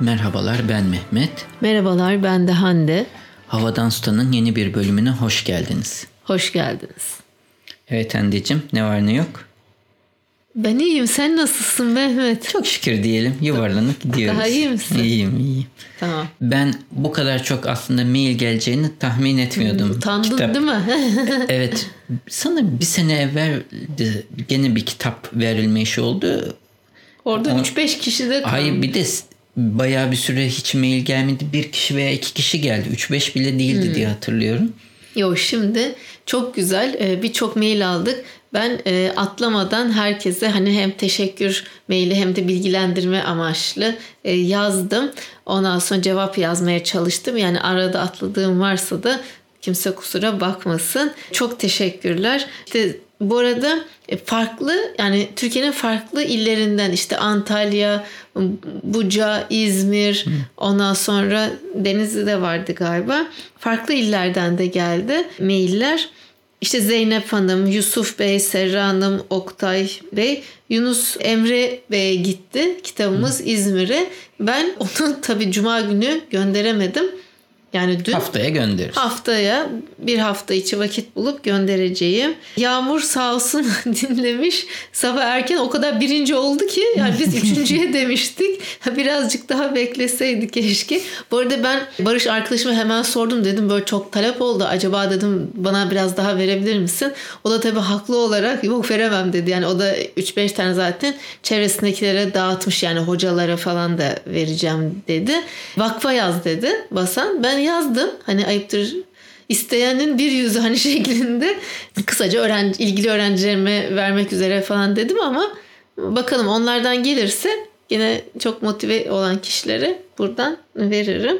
Merhabalar ben Mehmet. Merhabalar ben de Hande. Havadan Sutan'ın yeni bir bölümüne hoş geldiniz. Hoş geldiniz. Evet Hande'cim ne var ne yok? Ben iyiyim. Sen nasılsın Mehmet? Çok şükür diyelim. Yuvarlanıp gidiyoruz. Daha iyi misin? İyiyim iyiyim. Tamam. Ben bu kadar çok aslında mail geleceğini tahmin etmiyordum. Utandın Kitap- değil mi? evet. Sanırım bir sene evvel gene bir kitap verilme işi oldu. Orada O- 3-5 kişi de Hayır bir de bayağı bir süre hiç mail gelmedi. Bir kişi veya iki kişi geldi. 3-5 bile değildi Hmm. diye hatırlıyorum. Yok şimdi çok güzel e, birçok mail aldık. Ben e, atlamadan herkese hani hem teşekkür maili hem de bilgilendirme amaçlı e, yazdım. Ondan sonra cevap yazmaya çalıştım. Yani arada atladığım varsa da kimse kusura bakmasın. Çok teşekkürler. İşte bu arada e, farklı yani Türkiye'nin farklı illerinden işte Antalya, Buca, İzmir, ondan sonra Denizli'de vardı galiba. Farklı illerden de geldi mailler. İşte Zeynep Hanım, Yusuf Bey, Serra Hanım, Oktay Bey, Yunus Emre Bey'e gitti kitabımız İzmir'e. Ben onu tabii cuma günü gönderemedim. Yani dün Haftaya göndeririz. haftaya bir hafta içi vakit bulup göndereceğim. Yağmur sağ olsun dinlemiş. Sabah erken o kadar birinci oldu ki yani biz üçüncüye demiştik. Birazcık daha bekleseydik keşke. Bu arada ben Barış arkadaşıma hemen sordum dedim böyle çok talep oldu. Acaba dedim bana biraz daha verebilir misin? O da tabii haklı olarak yok veremem dedi. Yani o da 3-5 tane zaten çevresindekilere dağıtmış yani hocalara falan da vereceğim dedi. Vakfa yaz dedi basan. Ben yazdım. Hani ayıptır isteyenin bir yüzü hani şeklinde kısaca öğrenci, ilgili öğrencilerime vermek üzere falan dedim ama bakalım onlardan gelirse yine çok motive olan kişilere buradan veririm.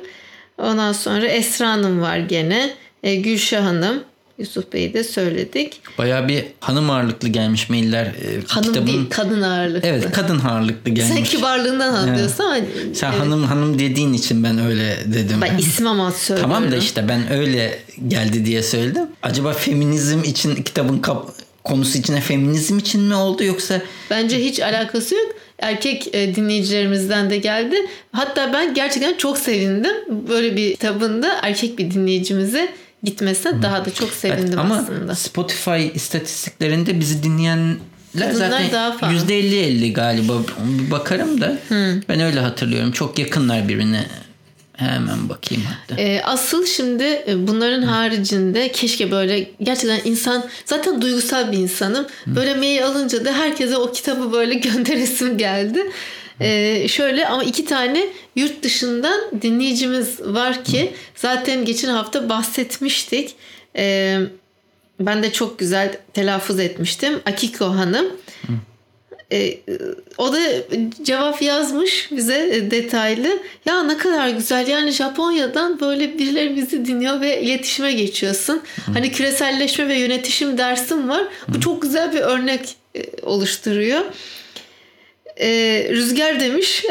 Ondan sonra Esra Hanım var gene. E, Gülşah Hanım. Yusuf Bey'i de söyledik. Bayağı bir hanım ağırlıklı gelmiş mailler. e, Hanım kitabın- değil kadın ağırlıklı. Evet kadın ağırlıklı gelmiş. Sen kibarlığından anlıyorsun ama Sen evet. hanım hanım dediğin için ben öyle dedim. ben isim ama söylüyorum. Tamam da işte ben öyle geldi diye söyledim. Acaba feminizm için kitabın kap- konusu içine feminizm için mi oldu yoksa Bence hiç alakası yok. Erkek e, dinleyicilerimizden de geldi. Hatta ben gerçekten çok sevindim. Böyle bir kitabında erkek bir dinleyicimize gitmesine daha da çok sevindim Evet, ama aslında. Spotify istatistiklerinde bizi dinleyenler Kadınlar zaten daha fazla. %50-50 galiba. Bir bakarım da ben öyle hatırlıyorum. Çok yakınlar birbirine. Hemen bakayım hatta. E, asıl şimdi e, bunların haricinde keşke böyle gerçekten insan zaten duygusal bir insanım. Böyle mail alınca da herkese o kitabı böyle gönderesim geldi. E, şöyle ama iki tane yurt dışından dinleyicimiz var ki zaten geçen hafta bahsetmiştik. E, ben de çok güzel telaffuz etmiştim. Akiko Hanım. E, o da cevap yazmış bize detaylı. Ya ne kadar güzel yani Japonya'dan böyle birileri bizi dinliyor ve iletişime geçiyorsun. Hani küreselleşme ve yönetişim dersim var. Bu çok güzel bir örnek e, oluşturuyor. E, rüzgar demiş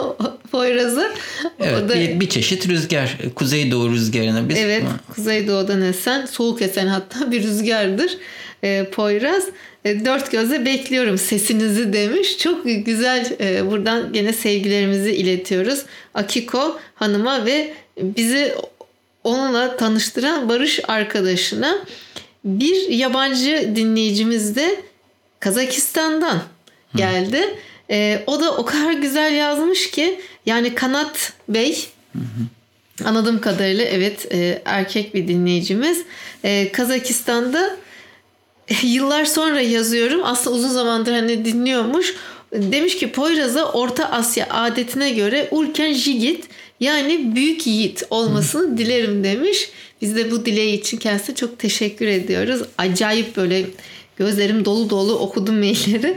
Poyraz'a. Evet, o da, bir, bir çeşit rüzgar. Kuzeydoğu rüzgarına biz Evet, kuzeydoğudan esen, soğuk esen hatta bir rüzgardır e, Poyraz. E, dört gözle bekliyorum sesinizi demiş. Çok güzel e, buradan gene sevgilerimizi iletiyoruz. Akiko hanıma ve bizi onunla tanıştıran Barış arkadaşına. Bir yabancı dinleyicimiz de Kazakistan'dan geldi. E, o da o kadar güzel yazmış ki yani Kanat Bey Anladığım kadarıyla evet e, erkek bir dinleyicimiz. E, Kazakistan'da yıllar sonra yazıyorum. Aslında uzun zamandır hani dinliyormuş. Demiş ki Poyraz'a Orta Asya adetine göre Ulken Jigit yani büyük yiğit olmasını dilerim demiş. Biz de bu dileği için kendisine çok teşekkür ediyoruz. Acayip böyle gözlerim dolu dolu okudum mailleri.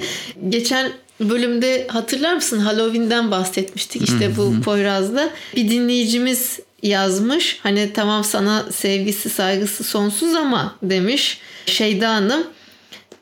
Geçen bölümde hatırlar mısın Halloween'den bahsetmiştik işte bu Poyraz'da. Bir dinleyicimiz yazmış. Hani tamam sana sevgisi saygısı sonsuz ama demiş Şeyda Hanım.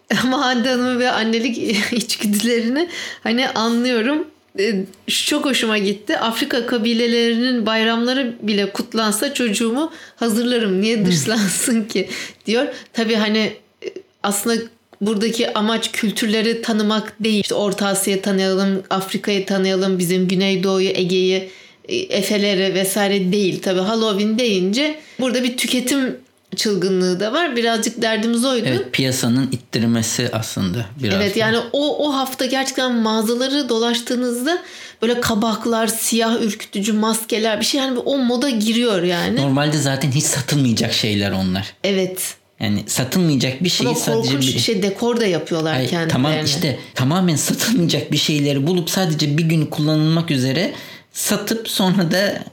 Ama Hande ve annelik içgüdülerini hani anlıyorum. E, Çok hoşuma gitti. Afrika kabilelerinin bayramları bile kutlansa çocuğumu hazırlarım. Niye dışlansın ki diyor. Tabii hani e, aslında buradaki amaç kültürleri tanımak değil. İşte Orta Asya'yı tanıyalım, Afrika'yı tanıyalım, bizim Güneydoğu'yu, Ege'yi e, efeleri vesaire değil. Tabii Halloween deyince burada bir tüketim çılgınlığı da var. Birazcık derdimiz oydu. Evet piyasanın ittirmesi aslında biraz. Evet da. yani o o hafta gerçekten mağazaları dolaştığınızda böyle kabaklar, siyah ürkütücü maskeler bir şey yani o moda giriyor yani. Normalde zaten hiç satılmayacak şeyler onlar. Evet. Yani satılmayacak bir şeyi Ama sadece bir... şey dekor da yapıyorlar Ay, kendilerine. tamam işte tamamen satılmayacak bir şeyleri bulup sadece bir gün kullanılmak üzere satıp sonra da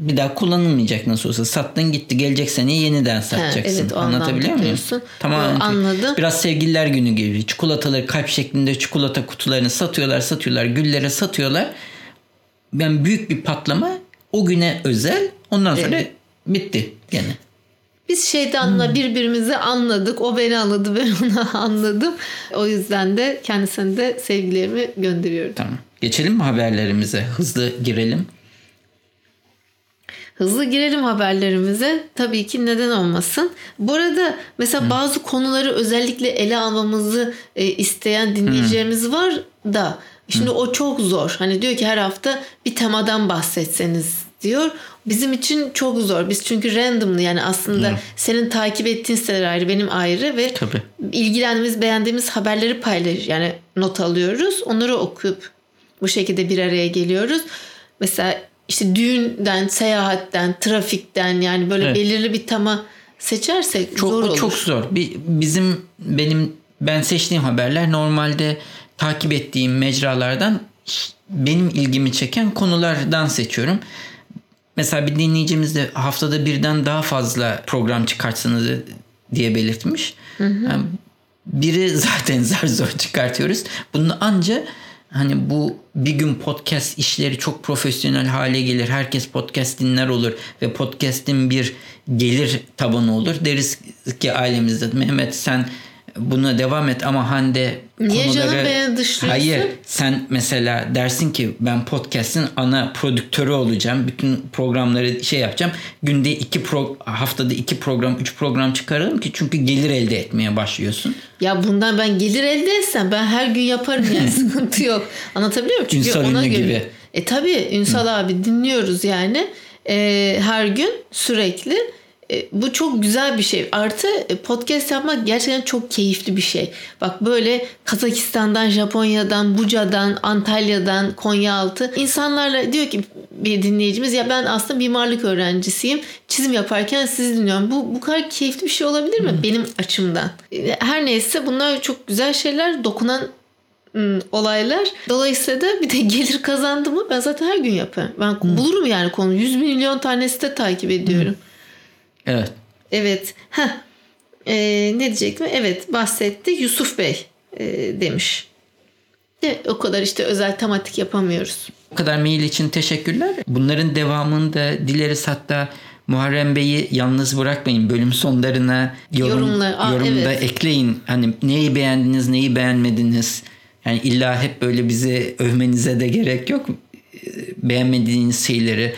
bir daha kullanılmayacak nasıl olsa sattın gitti gelecek sene yeniden satacaksın. evet, o Anlatabiliyor muyum? Tamam. Anladım. Biraz sevgililer günü gibi çikolataları kalp şeklinde çikolata kutularını satıyorlar satıyorlar güllere satıyorlar. Ben büyük bir patlama o güne özel ondan sonra Evet. bitti gene. Biz şeytanla birbirimizi anladık. O beni anladı ben onu anladım. O yüzden de kendisine de sevgilerimi gönderiyorum. Tamam. Geçelim mi haberlerimize? Hızlı girelim. Hızlı girelim haberlerimize. Tabii ki neden olmasın. Bu arada mesela bazı konuları özellikle ele almamızı e, isteyen dinleyicilerimiz var da şimdi o çok zor. Hani diyor ki her hafta bir temadan bahsetseniz diyor. Bizim için çok zor. Biz çünkü randomlı yani aslında senin takip ettiğin siteler ayrı, benim ayrı ve Tabii. ilgilendiğimiz, beğendiğimiz haberleri paylaş yani not alıyoruz. Onları okuyup bu şekilde bir araya geliyoruz. Mesela işte düğünden, seyahatten, trafikten yani böyle Evet. belirli bir tema seçersek Çok zor olur. çok zor. Bizim benim ben seçtiğim haberler normalde takip ettiğim mecralardan benim ilgimi çeken konulardan seçiyorum. Mesela bir dinleyicimiz de haftada birden daha fazla program çıkartsanız diye belirtmiş. Yani biri zaten zar zor çıkartıyoruz. Bunu anca hani bu bir gün podcast işleri çok profesyonel hale gelir. Herkes podcast dinler olur ve podcast'in bir gelir tabanı olur. Deriz ki ailemizde Mehmet sen buna devam et ama Hande Niye canım konuları... beni dışlıyorsun? Hayır sen mesela dersin ki ben podcast'in ana prodüktörü olacağım. Bütün programları şey yapacağım. Günde iki pro, haftada iki program, üç program çıkaralım ki çünkü gelir elde etmeye başlıyorsun. Ya bundan ben gelir elde etsem ben her gün yaparım yani sıkıntı yok. Anlatabiliyor muyum? Çünkü Ünsal ona göre. gibi. E tabii Ünsal abi dinliyoruz yani. E, her gün sürekli. E, bu çok güzel bir şey. Artı e, podcast yapmak gerçekten çok keyifli bir şey. Bak böyle Kazakistan'dan, Japonya'dan, Buca'dan, Antalya'dan, Konyaaltı insanlarla diyor ki bir dinleyicimiz ya ben aslında mimarlık öğrencisiyim. Çizim yaparken sizi dinliyorum. Bu bu kadar keyifli bir şey olabilir mi benim açımdan? E, Her neyse bunlar çok güzel şeyler, dokunan olaylar. Dolayısıyla da bir de gelir kazandı mı ben zaten her gün yaparım. Ben bulurum yani konu. 100 milyon tanesi de takip ediyorum. Evet. Evet. Heh. Ee, ne diyecektim? Evet bahsetti. Yusuf Bey e, demiş. De, o kadar işte özel tematik yapamıyoruz. Bu kadar mail için teşekkürler. Bunların devamını da dileriz hatta Muharrem Bey'i yalnız bırakmayın. Bölüm sonlarına yorum, Yorumlar. Aa, yorumda evet. ekleyin. Hani neyi beğendiniz, neyi beğenmediniz. Yani illa hep böyle bizi övmenize de gerek yok. Beğenmediğiniz şeyleri,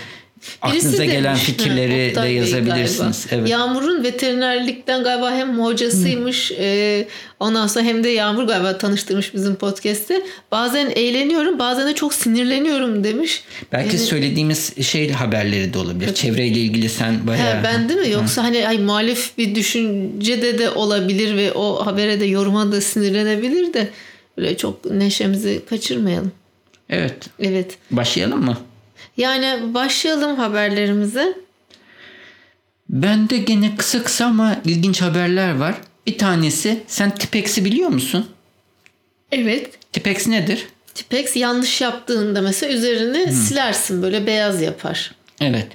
aklınıza Birisi gelen demiş, fikirleri de yazabilirsiniz. galiba. Evet. Yağmur'un veterinerlikten galiba hem hocasıymış e, ondan sonra hem de Yağmur galiba tanıştırmış bizim podcast'te. Bazen eğleniyorum bazen de çok sinirleniyorum demiş. Belki Yani- söylediğimiz şey haberleri de olabilir. Çevreyle ilgili sen bayağı... He, ben değil mi? Yoksa hani ay muhalif bir düşüncede de olabilir ve o habere de yoruma da sinirlenebilir de böyle çok neşemizi kaçırmayalım. Evet. Evet. Başlayalım mı? Yani başlayalım haberlerimize. Bende gene kısa kısa ama ilginç haberler var. Bir tanesi sen Tipex'i biliyor musun? Evet. Tipex nedir? Tipex yanlış yaptığında mesela üzerini silersin böyle beyaz yapar. Evet.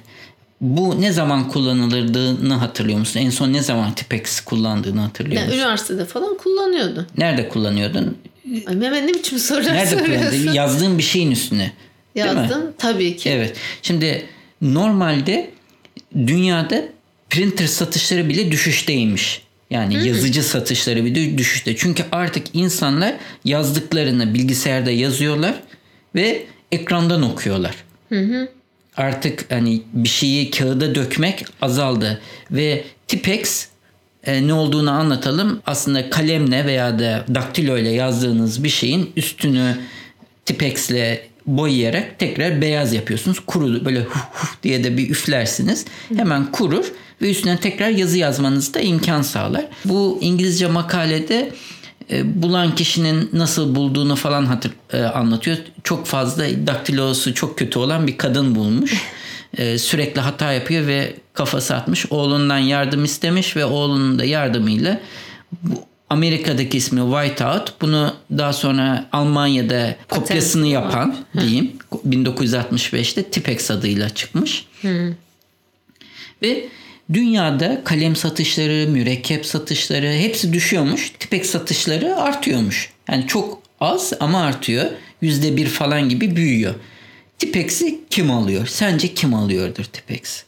Bu ne zaman kullanılırdığını hatırlıyor musun? En son ne zaman Tipex kullandığını hatırlıyor Yani musun? üniversitede falan kullanıyordu. Nerede kullanıyordun? Ay Mehmet ne biçim sorular Nerede kullandın? soruyorsun? Yazdığın bir şeyin üstüne. Yazdım tabii ki. Evet. Şimdi normalde dünyada printer satışları bile düşüşteymiş. Yani yazıcı satışları bile düşüşte. Çünkü artık insanlar yazdıklarını bilgisayarda yazıyorlar ve ekrandan okuyorlar. Artık hani bir şeyi kağıda dökmek azaldı ve Tipex e, ne olduğunu anlatalım. Aslında kalemle veya da daktilo ile yazdığınız bir şeyin üstünü Tipex'le boyayarak tekrar beyaz yapıyorsunuz. Kuru böyle huf huf diye de bir üflersiniz. Hemen kurur ve üstüne tekrar yazı yazmanız da imkan sağlar. Bu İngilizce makalede e, bulan kişinin nasıl bulduğunu falan hatır, e, anlatıyor. Çok fazla daktilosu çok kötü olan bir kadın bulmuş. E, sürekli hata yapıyor ve kafası atmış. Oğlundan yardım istemiş ve oğlunun da yardımıyla bu Amerika'daki ismi Whiteout. Bunu daha sonra Almanya'da kopyasını yapan diyeyim 1965'te Tipex adıyla çıkmış. Ve dünyada kalem satışları, mürekkep satışları hepsi düşüyormuş. Tipex satışları artıyormuş. Yani çok az ama artıyor. Yüzde bir falan gibi büyüyor. Tipex'i kim alıyor? Sence kim alıyordur Tipex?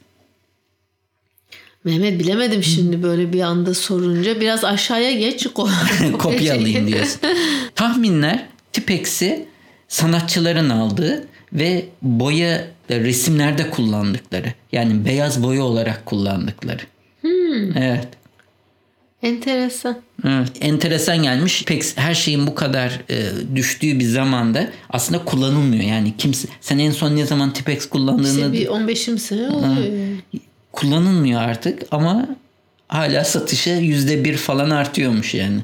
Mehmet bilemedim şimdi böyle bir anda sorunca. Biraz aşağıya geç. Kopya alayım diyorsun. Tahminler Tipex'i sanatçıların aldığı ve boya resimlerde kullandıkları. Yani beyaz boya olarak kullandıkları. Hmm. Evet. Enteresan. Evet. Enteresan gelmiş. Pek her şeyin bu kadar e, düştüğü bir zamanda aslında kullanılmıyor. Yani kimse sen en son ne zaman Tipex kullandığını İşte bir 15'im sene oluyor. Kullanılmıyor artık ama hala satışı yüzde bir falan artıyormuş yani.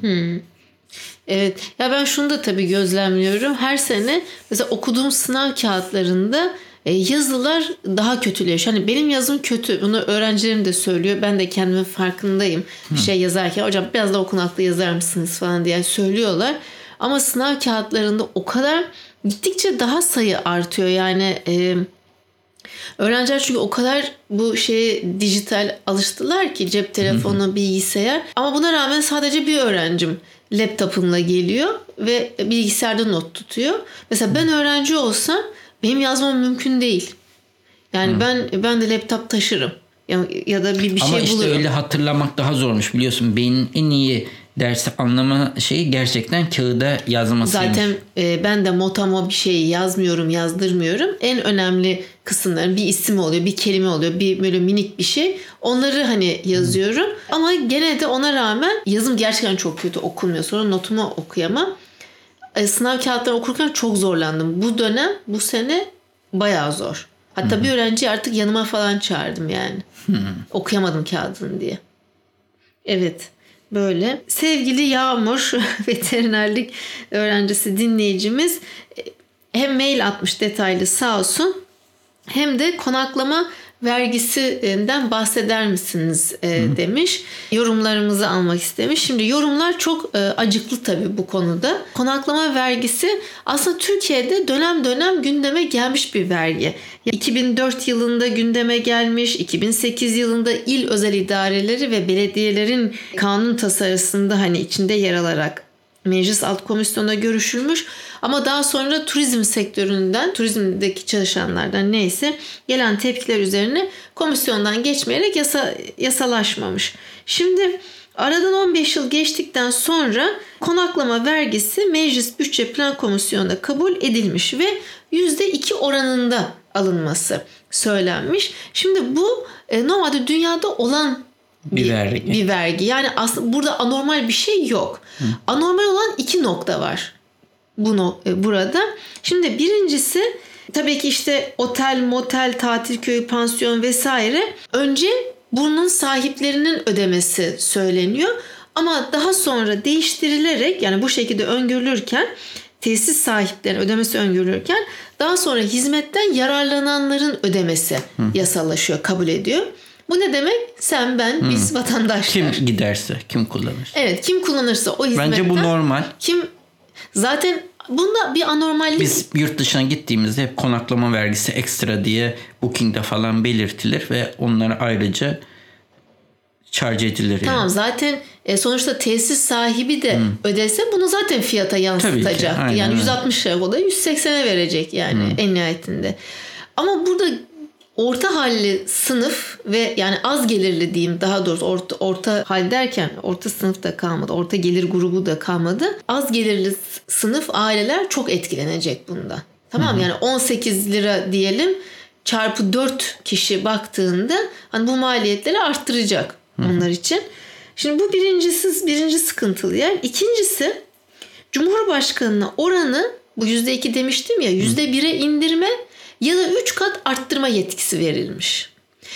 Evet. Ya ben şunu da tabii gözlemliyorum. Her sene mesela okuduğum sınav kağıtlarında e, yazılar daha kötüleşiyor. Hani benim yazım kötü. Bunu öğrencilerim de söylüyor. Ben de kendimin farkındayım. Bir şey yazarken hocam biraz da okunaklı yazar mısınız falan diye söylüyorlar. Ama sınav kağıtlarında o kadar gittikçe daha sayı artıyor. Yani e, Öğrenciler çünkü o kadar bu şeye dijital alıştılar ki cep telefonu, bilgisayar. Ama buna rağmen sadece bir öğrencim laptopumla geliyor ve bilgisayarda not tutuyor. Mesela ben öğrenci olsam benim yazmam mümkün değil. Yani ben ben de laptop taşırım. Ya, ya da bir, bir Ama şey işte bulurum. öyle hatırlamak daha zormuş biliyorsun. Beynin en iyi dersi anlama şeyi gerçekten kağıda yazmasıymış. Zaten e, ben de motamo bir şey yazmıyorum, yazdırmıyorum. En önemli kısımların bir isim oluyor, bir kelime oluyor, bir böyle minik bir şey. Onları hani yazıyorum. Ama gene de ona rağmen yazım gerçekten çok kötü okunmuyor. Sonra notumu okuyamam. E, sınav kağıtları okurken çok zorlandım. Bu dönem, bu sene bayağı zor. Hatta bir öğrenci artık yanıma falan çağırdım yani. Okuyamadım kağıdını diye. Evet. Böyle. Sevgili Yağmur, veterinerlik öğrencisi dinleyicimiz e, hem mail atmış detaylı sağ olsun hem de konaklama vergisinden bahseder misiniz e, demiş. Yorumlarımızı almak istemiş. Şimdi yorumlar çok e, acıklı tabii bu konuda. Konaklama vergisi aslında Türkiye'de dönem dönem gündeme gelmiş bir vergi. 2004 yılında gündeme gelmiş, 2008 yılında il özel idareleri ve belediyelerin kanun tasarısında hani içinde yer alarak Meclis Alt Komisyonu'nda görüşülmüş ama daha sonra turizm sektöründen, turizmdeki çalışanlardan neyse gelen tepkiler üzerine komisyondan geçmeyerek yasa, yasalaşmamış. Şimdi aradan 15 yıl geçtikten sonra konaklama vergisi Meclis Bütçe Plan Komisyonu'nda kabul edilmiş ve %2 oranında alınması söylenmiş. Şimdi bu e, normalde dünyada olan Bir bir, vergi. bir vergi. Yani aslında burada anormal bir şey yok. Anormal olan iki nokta var bunu e, burada. Şimdi birincisi tabii ki işte otel, motel, tatil köyü, pansiyon vesaire önce bunun sahiplerinin ödemesi söyleniyor. Ama daha sonra değiştirilerek yani bu şekilde öngörülürken tesis sahiplerinin ödemesi öngörülürken daha sonra hizmetten yararlananların ödemesi yasallaşıyor, kabul ediyor. Bu ne demek? Sen, ben, biz vatandaşlar. Kim giderse, kim kullanır. Evet kim kullanırsa o hizmetten. Bence bu normal. Kim zaten bunda bir anormallik Biz yurt dışına gittiğimizde hep konaklama vergisi ekstra diye Booking'de falan belirtilir ve onlara ayrıca charge edilir. Yani. Tamam zaten e, sonuçta tesis sahibi de ödese bunu zaten fiyata yansıtacak. yani öyle. 160 lira o da 180'e verecek yani en nihayetinde. Ama burada orta halli sınıf ve yani az gelirli diyeyim daha doğrusu orta, orta hal derken orta sınıf da kalmadı. Orta gelir grubu da kalmadı. Az gelirli sınıf aileler çok etkilenecek bundan. Tamam mı? yani 18 lira diyelim çarpı 4 kişi baktığında hani bu maliyetleri arttıracak onlar için. Şimdi bu birincisi birinci sıkıntılı yer. İkincisi Cumhurbaşkanına oranı bu %2 demiştim ya %1'e indirme ya da 3 kat arttırma yetkisi verilmiş.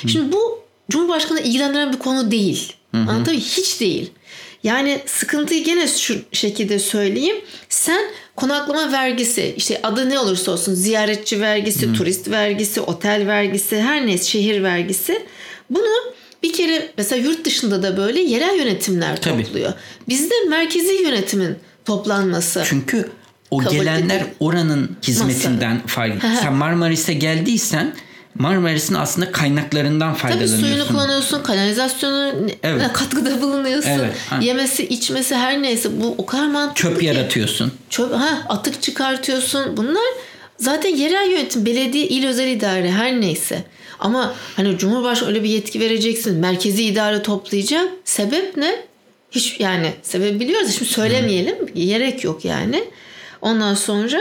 Şimdi bu Cumhurbaşkanı ilgilendiren bir konu değil. Anlatabiliyor muyum? Hiç değil. Yani sıkıntıyı gene şu şekilde söyleyeyim. Sen konaklama vergisi işte adı ne olursa olsun ziyaretçi vergisi, turist vergisi, otel vergisi her neyse şehir vergisi. Bunu bir kere mesela yurt dışında da böyle yerel yönetimler Tabii. topluyor. Bizde merkezi yönetimin toplanması. Çünkü o Kabul gelenler edildi. oranın hizmetinden fayda. Sen Marmaris'e geldiysen Marmaris'in aslında kaynaklarından Tabii faydalanıyorsun. suyunu kullanıyorsun, kanalizasyonu Evet. katkıda bulunuyorsun. Evet, ha. Yemesi, içmesi her neyse bu o kadar mantıklı Çöp ki. yaratıyorsun. Çöp, ha, atık çıkartıyorsun. Bunlar zaten yerel yönetim, belediye, il özel idare her neyse. Ama hani Cumhurbaşkanı öyle bir yetki vereceksin. Merkezi idare toplayacak. Sebep ne? Hiç yani sebep biliyoruz. Şimdi söylemeyelim. Gerek yok yani. Ondan sonra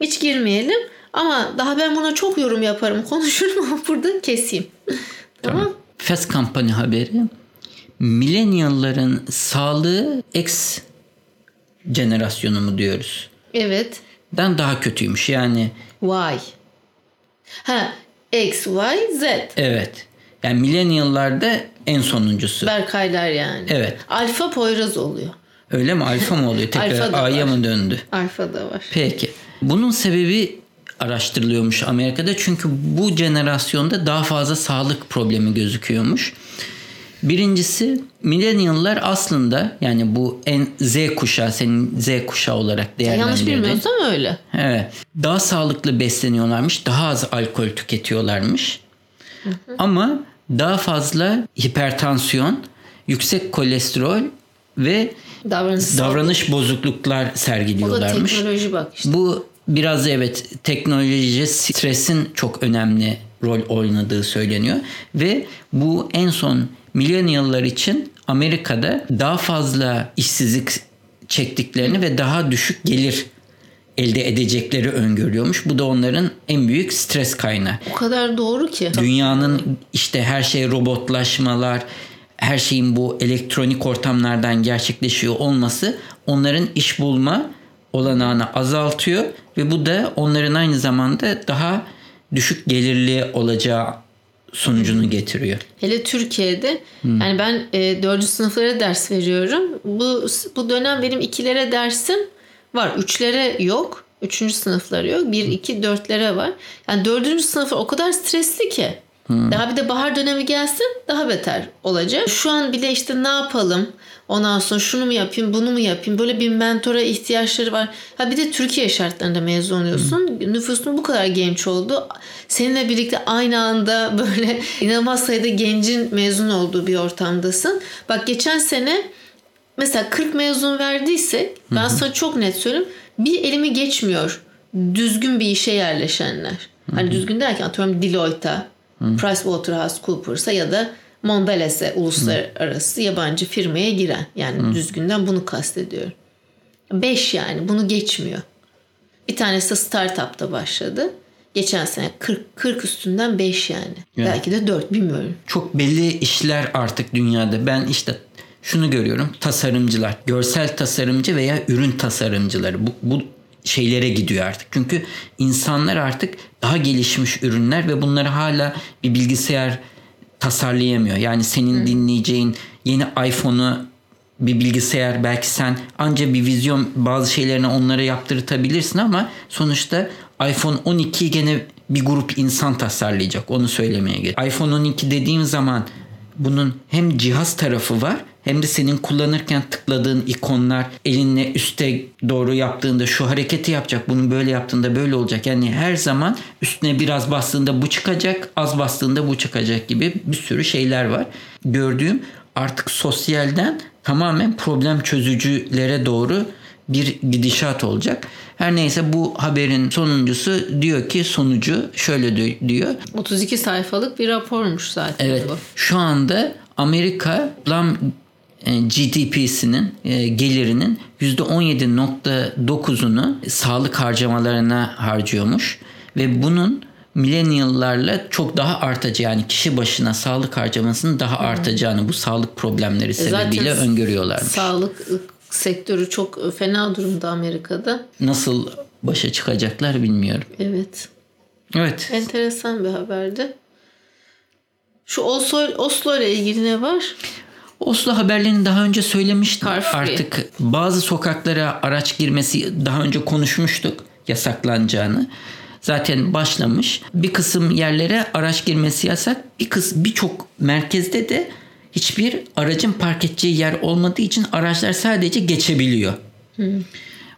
hiç girmeyelim. Ama daha ben buna çok yorum yaparım, konuşurum ama burada keseyim. tamam. Fast Company haberi. Millennial'ların sağlığı X jenerasyonu mu diyoruz? Evet. Dan daha kötüymüş yani. Y. Ha, X, Y, Z. Evet. Yani millennial'larda en sonuncusu. Berkaylar yani. Evet. Alfa Poyraz oluyor. Öyle mi? Alfa mı oluyor? Tekrar A'ya mı döndü? Alfa da var. Peki. Bunun sebebi araştırılıyormuş Amerika'da. Çünkü bu jenerasyonda daha fazla sağlık problemi gözüküyormuş. Birincisi millennial'lar aslında yani bu en Z kuşağı senin Z kuşağı olarak Yanlış değerlendirdin. bilmiyorsam öyle. Evet. Daha sağlıklı besleniyorlarmış. Daha az alkol tüketiyorlarmış. Ama daha fazla hipertansiyon, yüksek kolesterol ve Davranış. davranış bozukluklar o da sergiliyorlarmış. teknoloji bak işte. Bu biraz da evet teknoloji stresin çok önemli rol oynadığı söyleniyor ve bu en son millennial'lar için Amerika'da daha fazla işsizlik çektiklerini ve daha düşük gelir elde edecekleri öngörüyormuş. Bu da onların en büyük stres kaynağı. O kadar doğru ki. Dünyanın işte her şey robotlaşmalar, her şeyin bu elektronik ortamlardan gerçekleşiyor olması onların iş bulma olanağını azaltıyor ve bu da onların aynı zamanda daha düşük gelirli olacağı sonucunu getiriyor. Hele Türkiye'de yani ben e, 4. sınıflara ders veriyorum. Bu bu dönem benim ikilere dersim var. Üçlere yok. Üçüncü sınıfları yok. Bir, iki, dörtlere var. Yani dördüncü sınıflar o kadar stresli ki. Daha bir de bahar dönemi gelsin daha beter olacak. Şu an bile işte ne yapalım? Ondan sonra şunu mu yapayım, bunu mu yapayım? Böyle bir mentora ihtiyaçları var. Ha bir de Türkiye şartlarında mezun oluyorsun. Nüfusun bu kadar genç oldu. Seninle birlikte aynı anda böyle inanılmaz sayıda gencin mezun olduğu bir ortamdasın. Bak geçen sene mesela 40 mezun verdiysek ben sana çok net söyleyeyim bir elimi geçmiyor düzgün bir işe yerleşenler. Hani düzgün derken atıyorum Deloitte'a, PricewaterhouseCoopers'a ya da Mondelez'e uluslararası yabancı firmaya giren. Yani düzgünden bunu kastediyorum. 5 yani bunu geçmiyor. Bir tanesi de startup'ta başladı. Geçen sene 40, 40 üstünden 5 yani. Belki de 4 bilmiyorum. Çok belli işler artık dünyada. Ben işte şunu görüyorum. Tasarımcılar, görsel tasarımcı veya ürün tasarımcıları bu, bu şeylere gidiyor artık. Çünkü insanlar artık daha gelişmiş ürünler ve bunları hala bir bilgisayar tasarlayamıyor. Yani senin dinleyeceğin yeni iPhone'u bir bilgisayar belki sen anca bir vizyon bazı şeylerini onlara yaptırtabilirsin ama sonuçta iPhone 12'yi gene bir grup insan tasarlayacak. Onu söylemeye gerek. iPhone 12 dediğim zaman bunun hem cihaz tarafı var hem de senin kullanırken tıkladığın ikonlar elinle üste doğru yaptığında şu hareketi yapacak. Bunu böyle yaptığında böyle olacak. Yani her zaman üstüne biraz bastığında bu çıkacak, az bastığında bu çıkacak gibi bir sürü şeyler var. Gördüğüm artık sosyalden tamamen problem çözücülere doğru bir gidişat olacak. Her neyse bu haberin sonuncusu diyor ki sonucu şöyle diyor. 32 sayfalık bir rapormuş zaten Evet. bu. Şu anda Amerika e, GDP'sinin e, gelirinin %17.9'unu sağlık harcamalarına harcıyormuş ve bunun millennial'larla çok daha artacağı yani kişi başına sağlık harcamasının daha artacağını bu sağlık problemleri sebebiyle E Zaten öngörüyorlarmış. Sağlık sektörü çok fena durumda Amerika'da. Nasıl başa çıkacaklar bilmiyorum. Evet. Evet. Enteresan bir haberdi. Şu Oslo, Oslo ile ilgili ne var? Oslo haberlerini daha önce söylemiştim. Car free. Artık bazı sokaklara araç girmesi daha önce konuşmuştuk yasaklanacağını. Zaten başlamış. Bir kısım yerlere araç girmesi yasak. Bir kız birçok merkezde de hiçbir aracın park edeceği yer olmadığı için araçlar sadece geçebiliyor.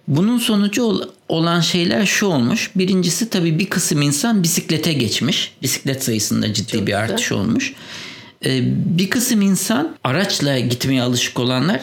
Bunun sonucu ol- olan şeyler şu olmuş. Birincisi tabii bir kısım insan bisiklete geçmiş. Bisiklet sayısında ciddi bir güzel. artış olmuş. Ee, bir kısım insan araçla gitmeye alışık olanlar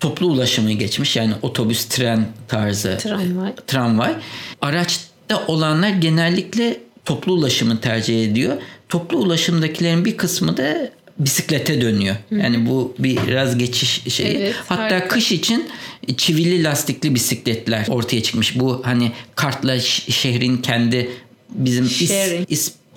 toplu ulaşımı geçmiş. Yani otobüs, tren tarzı Tramvay. tramvay. Araçta olanlar genellikle toplu ulaşımı tercih ediyor. Toplu ulaşımdakilerin bir kısmı da bisiklete dönüyor. Yani bu biraz geçiş şeyi. Evet, Hatta harika. kış için çivili lastikli bisikletler ortaya çıkmış. Bu hani kartla şehrin kendi bizim is, Sharing.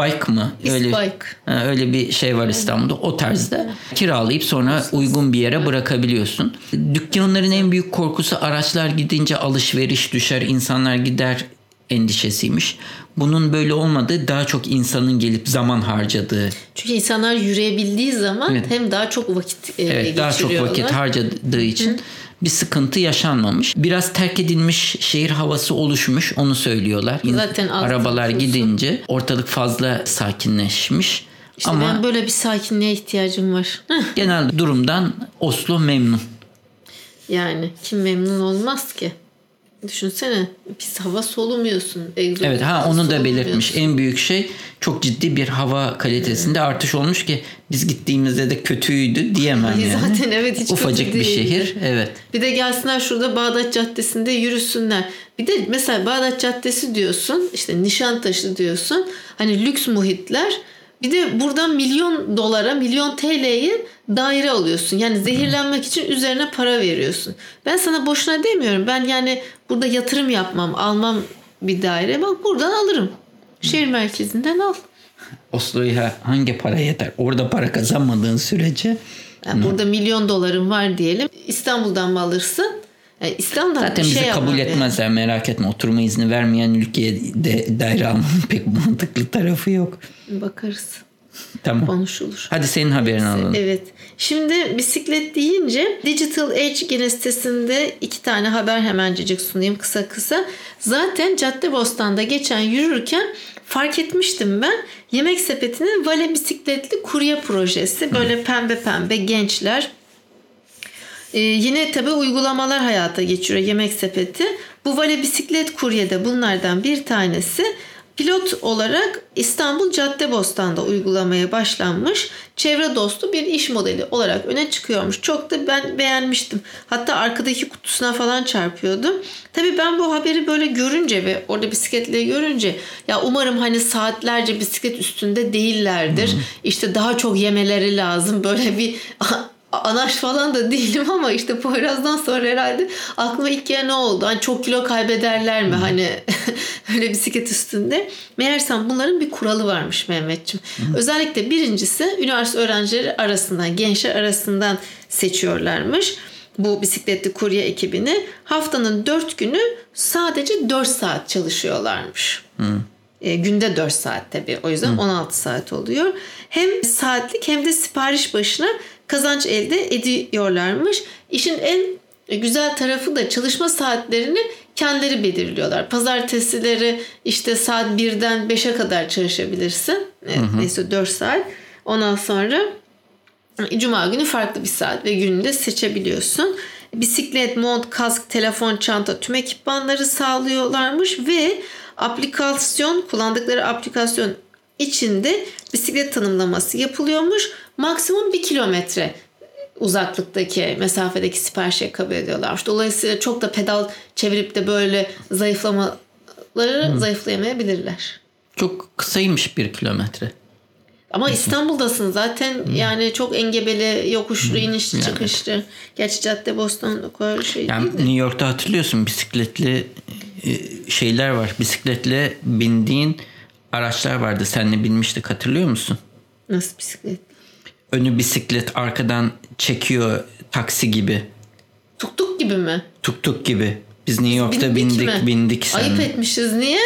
İsbike mı? Öyle, İsbike. Ha, öyle bir şey var İstanbul'da. O tarzda kiralayıp sonra uygun bir yere bırakabiliyorsun. Dükkanların en büyük korkusu araçlar gidince alışveriş düşer, insanlar gider endişesiymiş. Bunun böyle olmadığı daha çok insanın gelip zaman harcadığı Çünkü insanlar yürüyebildiği zaman Evet. hem daha çok vakit e, Evet, daha çok geçiriyorlar. vakit harcadığı için bir sıkıntı yaşanmamış. Biraz terk edilmiş şehir havası oluşmuş onu söylüyorlar. Zaten arabalar gidince ortalık fazla sakinleşmiş. İşte Ama ben böyle bir sakinliğe ihtiyacım var. Genel durumdan Oslo memnun. yani kim memnun olmaz ki? Düşünsene pis hava solumuyorsun. egzoz Evet ha onu da belirtmiş. En büyük şey çok ciddi bir hava kalitesinde artış olmuş ki biz gittiğimizde de kötüydü diyemem yani. zaten evet, hiç kötü Ufacık bir şehir. Evet. Bir de gelsinler şurada Bağdat Caddesi'nde yürüsünler. Bir de mesela Bağdat Caddesi diyorsun, işte Nişantaşı diyorsun. Hani lüks muhitler. Bir de buradan milyon dolara, milyon TL'ye daire alıyorsun. Yani zehirlenmek için üzerine para veriyorsun. Ben sana boşuna demiyorum. Ben yani burada yatırım yapmam, almam bir daire. Bak buradan alırım. Şehir merkezinden al. Oslo'ya hangi para yeter? Orada para kazanmadığın sürece Yani burada milyon doların var diyelim. İstanbul'dan mı alırsın? Yani İstanbul'dan Zaten bir bizi şey kabul yapmam yani. etmezler merak etme. Oturma izni vermeyen ülkeye de daire almanın pek mantıklı tarafı yok. Bakarız. Tamam. Konuşulur. Hadi senin haberini alalım. Evet. Şimdi bisiklet deyince Digital Age gene sitesinde iki tane haber hemencecik sunayım kısa kısa. Zaten Caddebostan'da geçen yürürken fark etmiştim ben. Yemek Sepeti'nin Vale bisikletli kurye projesi. Böyle pembe pembe gençler ee, yine tabi uygulamalar hayata geçiriyor Yemek Sepeti. Bu Vale Bisiklet Kurye'de bunlardan bir tanesi. Pilot olarak İstanbul Caddebostan'da uygulamaya başlanmış çevre dostu bir iş modeli olarak öne çıkıyormuş. Çok da ben beğenmiştim. Hatta arkadaki kutusuna falan çarpıyordum. Tabii ben bu haberi böyle görünce ve orada bisikletleri görünce ya umarım hani saatlerce bisiklet üstünde değillerdir. İşte daha çok yemeleri lazım. Böyle bir anaş falan da değilim ama işte Poyraz'dan sonra herhalde aklıma ilk kere ne oldu? Hani çok kilo kaybederler mi? Hani öyle bisiklet üstünde. Meğersem bunların bir kuralı varmış Mehmetçim. Özellikle birincisi üniversite öğrencileri arasından, gençler arasından seçiyorlarmış. Bu bisikletli kurye ekibini haftanın 4 günü sadece 4 saat çalışıyorlarmış. E, günde 4 saat tabii. O yüzden 16 saat oluyor. Hem saatlik hem de sipariş başına kazanç elde ediyorlarmış. İşin en güzel tarafı da çalışma saatlerini kendileri belirliyorlar. Pazartesileri işte saat 1'den 5'e kadar çalışabilirsin. Evet, neyse 4 saat. Ondan sonra Cuma günü farklı bir saat ve gününü de seçebiliyorsun. Bisiklet, mont, kask, telefon, çanta tüm ekipmanları sağlıyorlarmış ve aplikasyon kullandıkları aplikasyon içinde bisiklet tanımlaması yapılıyormuş. Maksimum bir kilometre uzaklıktaki mesafedeki siparişi kabul ediyorlar. Dolayısıyla çok da pedal çevirip de böyle zayıflamaları zayıflayamayabilirler. Çok kısaymış bir kilometre. Ama İstanbul'dasın zaten yani çok engebeli, yokuşlu, inişli, Yani. çıkışlı. Gerçi cadde o kadar şey Yani değil de. New York'ta hatırlıyorsun bisikletli e, şeyler var. Bisikletle bindiğin araçlar vardı. Senle binmiştik hatırlıyor musun? Nasıl bisiklet? Önü bisiklet arkadan çekiyor taksi gibi. Tuk tuk gibi mi? Tuk tuk gibi. Biz New York'ta bindik bindik, bindik sen. Ayıp etmişiz niye?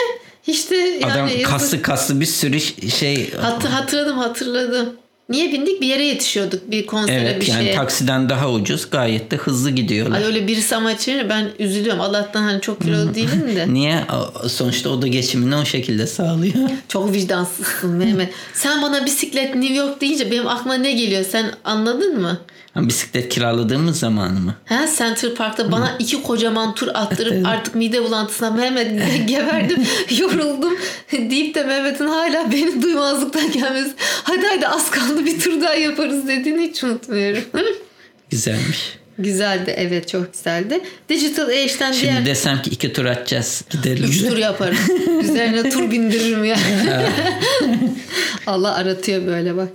Hiç de yani Adam kaslı kaslı bir sürü şey. Hatır, hatırladım hatırladım. Niye bindik? Bir yere yetişiyorduk. Bir konsere evet, bir yani şeye. taksiden daha ucuz. Gayet de hızlı gidiyorlar. Ay öyle birisi ama ben üzülüyorum. Allah'tan hani çok kilo değilim de. Niye? Sonuçta o da geçimini o şekilde sağlıyor. Çok vicdansızsın Mehmet. Sen bana bisiklet New York deyince benim aklıma ne geliyor? Sen anladın mı? Ha, bisiklet kiraladığımız zaman mı? Ha, Center Park'ta bana iki kocaman tur attırıp artık mide bulantısına Mehmet geberdim, yoruldum deyip de Mehmet'in hala beni duymazlıktan gelmesi. Hadi hadi az kaldı bir tur daha yaparız dediğini hiç unutmuyorum. Güzelmiş. Güzeldi evet çok güzeldi. Digital Age'den Şimdi diğer... desem ki iki tur atacağız gidelim. Üç tur yaparım. Üzerine tur bindiririm yani. Allah aratıyor böyle bak.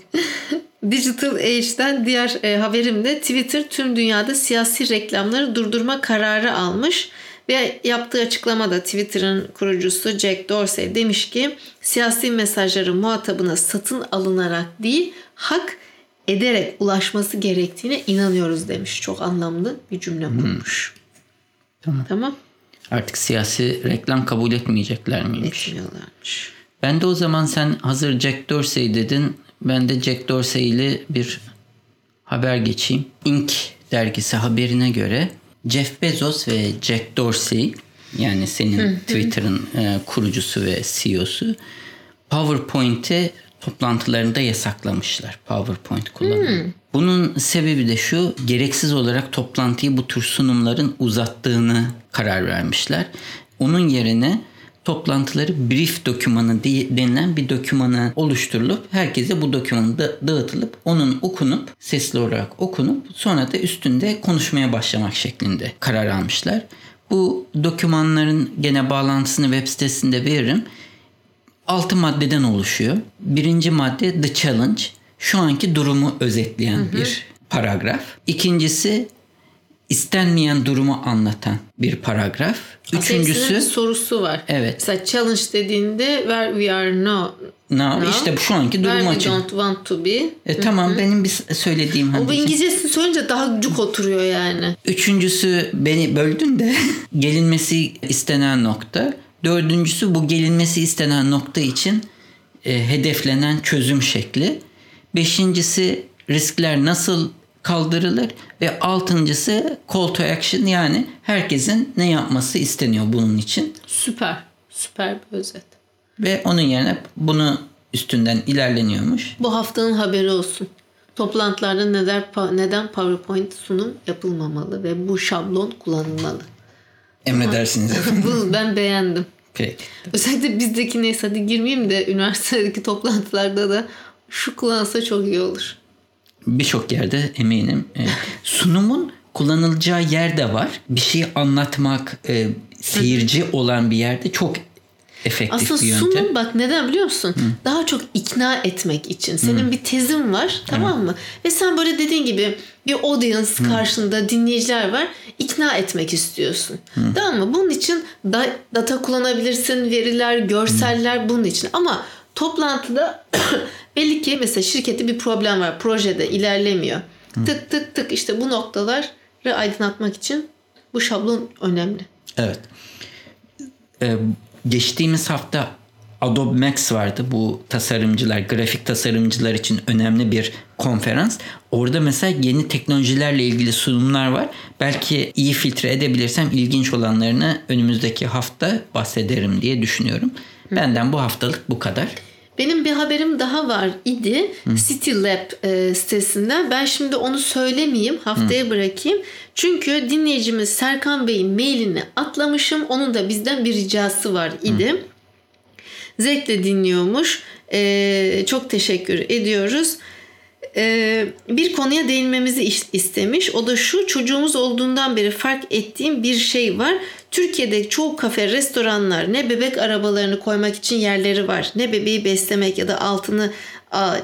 Digital Age'den diğer e, haberim de Twitter tüm dünyada siyasi reklamları durdurma kararı almış. Ve yaptığı açıklamada Twitter'ın kurucusu Jack Dorsey demiş ki siyasi mesajların muhatabına satın alınarak değil hak ederek ulaşması gerektiğine inanıyoruz demiş. Çok anlamlı bir cümle kurmuş. Hmm. Tamam. Tamam. Artık siyasi reklam kabul etmeyecekler miymiş? Etmiyorlarmış. Ben de o zaman sen hazır Jack Dorsey dedin. Ben de Jack Dorsey ile bir haber geçeyim. Inc. dergisi haberine göre Jeff Bezos ve Jack Dorsey yani senin Twitter'ın e, kurucusu ve CEO'su PowerPoint'i toplantılarında yasaklamışlar PowerPoint kullanımı. Hmm. Bunun sebebi de şu gereksiz olarak toplantıyı bu tür sunumların uzattığını karar vermişler. Onun yerine toplantıları brief dokümanı denilen bir dokümanı oluşturulup herkese bu dokümanı da dağıtılıp onun okunup sesli olarak okunup sonra da üstünde konuşmaya başlamak şeklinde karar almışlar. Bu dokümanların gene bağlantısını web sitesinde veririm. 6 maddeden oluşuyor. Birinci madde The Challenge. Şu anki durumu özetleyen hı hı. bir paragraf. İkincisi istenmeyen durumu anlatan bir paragraf. Üçüncüsü bir sorusu var. Evet. Mesela challenge dediğinde where we are no Now, now işte şu anki durum Where we don't want to be. E, tamam benim bir söylediğim. O bu İngilizcesini söyleyince daha cuk oturuyor yani. Üçüncüsü beni böldün de gelinmesi istenen nokta. Dördüncüsü bu gelinmesi istenen nokta için e, hedeflenen çözüm şekli. Beşincisi riskler nasıl kaldırılır ve altıncısı call to action yani herkesin ne yapması isteniyor bunun için. Süper. Süper bir özet. Ve onun yerine bunu üstünden ilerleniyormuş. Bu haftanın haberi olsun. Toplantılarda neden, neden PowerPoint sunum yapılmamalı ve bu şablon kullanılmalı. Emredersiniz Bunu ben beğendim. Peki. Özellikle bizdeki neyse hadi girmeyeyim de üniversitedeki toplantılarda da şu kullanılsa çok iyi olur. Birçok yerde eminim. E, sunumun kullanılacağı yer de var. Bir şeyi anlatmak, e, seyirci olan bir yerde çok efektif Aslında bir yöntem. sunum bak neden biliyor musun? Hı. Daha çok ikna etmek için. Senin Hı. bir tezin var tamam mı? Ve sen böyle dediğin gibi bir audience Hı. karşında dinleyiciler var. ikna etmek istiyorsun. Hı. Tamam mı? Bunun için da, data kullanabilirsin, veriler, görseller Hı. bunun için. Ama toplantıda belli ki mesela şirkette bir problem var. Projede ilerlemiyor. Hı. Tık tık tık işte bu noktaları aydınlatmak için bu şablon önemli. Evet. Ee, geçtiğimiz hafta Adobe Max vardı. Bu tasarımcılar, grafik tasarımcılar için önemli bir konferans. Orada mesela yeni teknolojilerle ilgili sunumlar var. Belki iyi filtre edebilirsem ilginç olanlarını önümüzdeki hafta bahsederim diye düşünüyorum. Benden bu haftalık bu kadar. Benim bir haberim daha var idi. Hı. City Lab e, sitesinden. Ben şimdi onu söylemeyeyim. Haftaya Hı. bırakayım. Çünkü dinleyicimiz Serkan Bey'in mailini atlamışım. Onun da bizden bir ricası var idi. Hı. Zevkle dinliyormuş. E, çok teşekkür ediyoruz. E, bir konuya değinmemizi istemiş. O da şu çocuğumuz olduğundan beri fark ettiğim bir şey var. Türkiye'de çoğu kafe, restoranlar ne bebek arabalarını koymak için yerleri var, ne bebeği beslemek ya da altını a,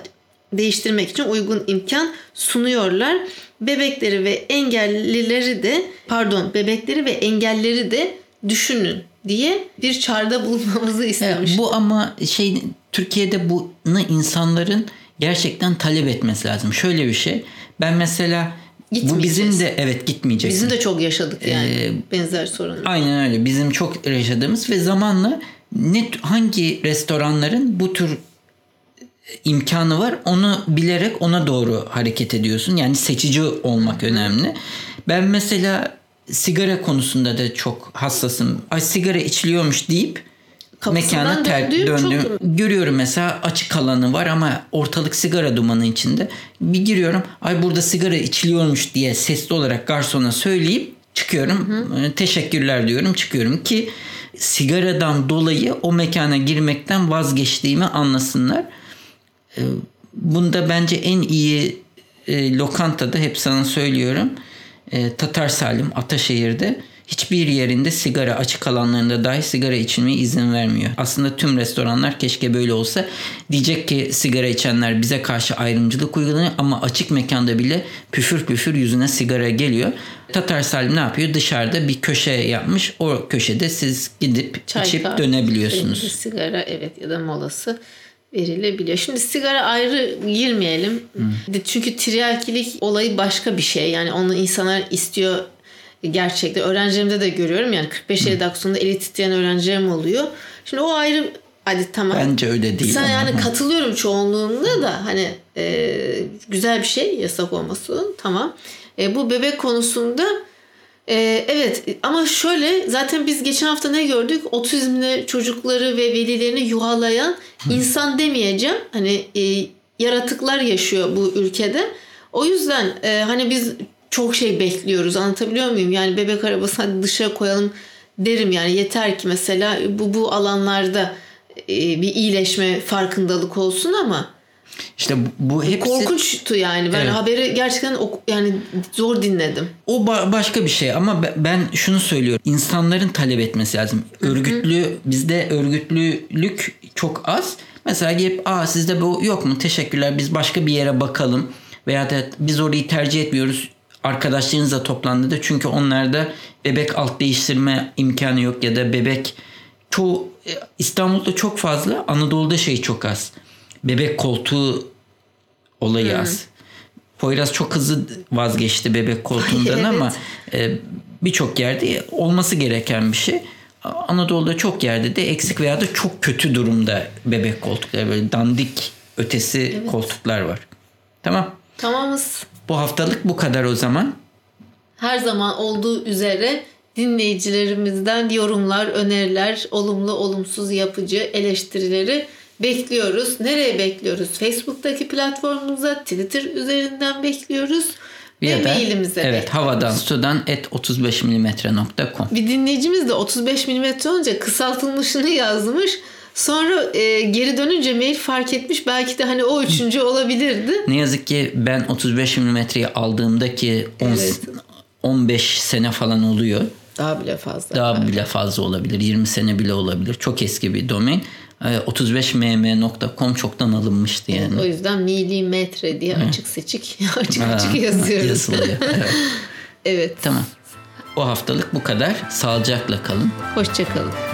değiştirmek için uygun imkan sunuyorlar. Bebekleri ve engellileri de pardon bebekleri ve engelleri de düşünün diye bir çağrıda bulunmamızı istemiş. Evet, bu ama şey Türkiye'de bunu insanların gerçekten talep etmesi lazım. Şöyle bir şey. Ben mesela Bu bizim de evet gitmeyecek. Bizim de çok yaşadık yani ee, benzer sorunlar. Aynen öyle. Bizim çok yaşadığımız ve zamanla ne hangi restoranların bu tür imkanı var onu bilerek ona doğru hareket ediyorsun. Yani seçici olmak önemli. Ben mesela sigara konusunda da çok hassasım. Ay sigara içiliyormuş deyip mekana ter döndüm. Çok... Görüyorum mesela açık alanı var ama ortalık sigara dumanı içinde. Bir giriyorum. Ay burada sigara içiliyormuş diye sesli olarak garsona söyleyip çıkıyorum. Hı hı. Teşekkürler diyorum çıkıyorum ki sigaradan dolayı o mekana girmekten vazgeçtiğimi anlasınlar. Ee, bunda bence en iyi e, lokantada hep sana söylüyorum. E, Tatar Salim Ataşehir'de hiçbir yerinde sigara açık alanlarında dahi sigara içilmeye izin vermiyor. Aslında tüm restoranlar keşke böyle olsa. Diyecek ki sigara içenler bize karşı ayrımcılık uygulanıyor ama açık mekanda bile püfür püfür yüzüne sigara geliyor. Tatar Salim ne yapıyor? Dışarıda bir köşe yapmış. O köşede siz gidip Çay içip dönebiliyorsunuz. Sigara evet ya da molası verilebiliyor. Şimdi sigara ayrı girmeyelim. Hmm. Çünkü triyalkilik olayı başka bir şey. Yani onu insanlar istiyor gerçekten. Öğrencilerimde de görüyorum. Yani 45 redaksiyonda eli titreyen öğrencilerim oluyor. Şimdi o ayrı Hadi tamam. Bence öyle değil. Sen yani katılıyorum çoğunluğunda da hani e, güzel bir şey yasak olması tamam. E, bu bebek konusunda ee, evet ama şöyle zaten biz geçen hafta ne gördük? Otizmli çocukları ve velilerini yuhalayan insan demeyeceğim. Hani e, yaratıklar yaşıyor bu ülkede. O yüzden e, hani biz çok şey bekliyoruz anlatabiliyor muyum? Yani bebek arabası hadi dışarı koyalım derim yani yeter ki mesela bu bu alanlarda e, bir iyileşme farkındalık olsun ama işte bu hepsi korkunçtu yani. Ben evet. haberi gerçekten ok, yani zor dinledim. O ba- başka bir şey ama ben şunu söylüyorum. İnsanların talep etmesi lazım. Örgütlü Hı-hı. bizde örgütlülük çok az. Mesela gelip aa sizde bu yok mu? Teşekkürler. Biz başka bir yere bakalım veya da biz orayı tercih etmiyoruz. Arkadaşlarınızla toplandı da çünkü onlarda bebek alt değiştirme imkanı yok ya da bebek çoğu e, İstanbul'da çok fazla Anadolu'da şey çok az bebek koltuğu olayı hmm. az. Poyraz çok hızlı vazgeçti bebek koltuğundan evet. ama e, birçok yerde olması gereken bir şey. Anadolu'da çok yerde de eksik veya da çok kötü durumda bebek koltukları böyle dandik ötesi evet. koltuklar var. Tamam. Tamamız. Bu haftalık bu kadar o zaman. Her zaman olduğu üzere dinleyicilerimizden yorumlar, öneriler, olumlu, olumsuz, yapıcı eleştirileri bekliyoruz. Nereye bekliyoruz? Facebook'taki platformumuza, Twitter üzerinden bekliyoruz. Ya ve da, mailimize Evet bekliyoruz. havadan sudan et 35mm.com Bir dinleyicimiz de 35 mm olunca kısaltılmışını yazmış. Sonra e, geri dönünce mail fark etmiş. Belki de hani o üçüncü olabilirdi. Ne yazık ki ben 35 milimetreyi aldığımdaki 10, evet. 15 sene falan oluyor. Daha bile fazla. Daha belki. bile fazla olabilir. 20 sene bile olabilir. Çok eski bir domain. 35mm.com çoktan alınmıştı yani. O yüzden milimetre diye açık seçik açık ha, açık yazıyoruz. Yazılıyor. Evet. evet. Tamam. O haftalık bu kadar. Sağlıcakla kalın. Hoşçakalın.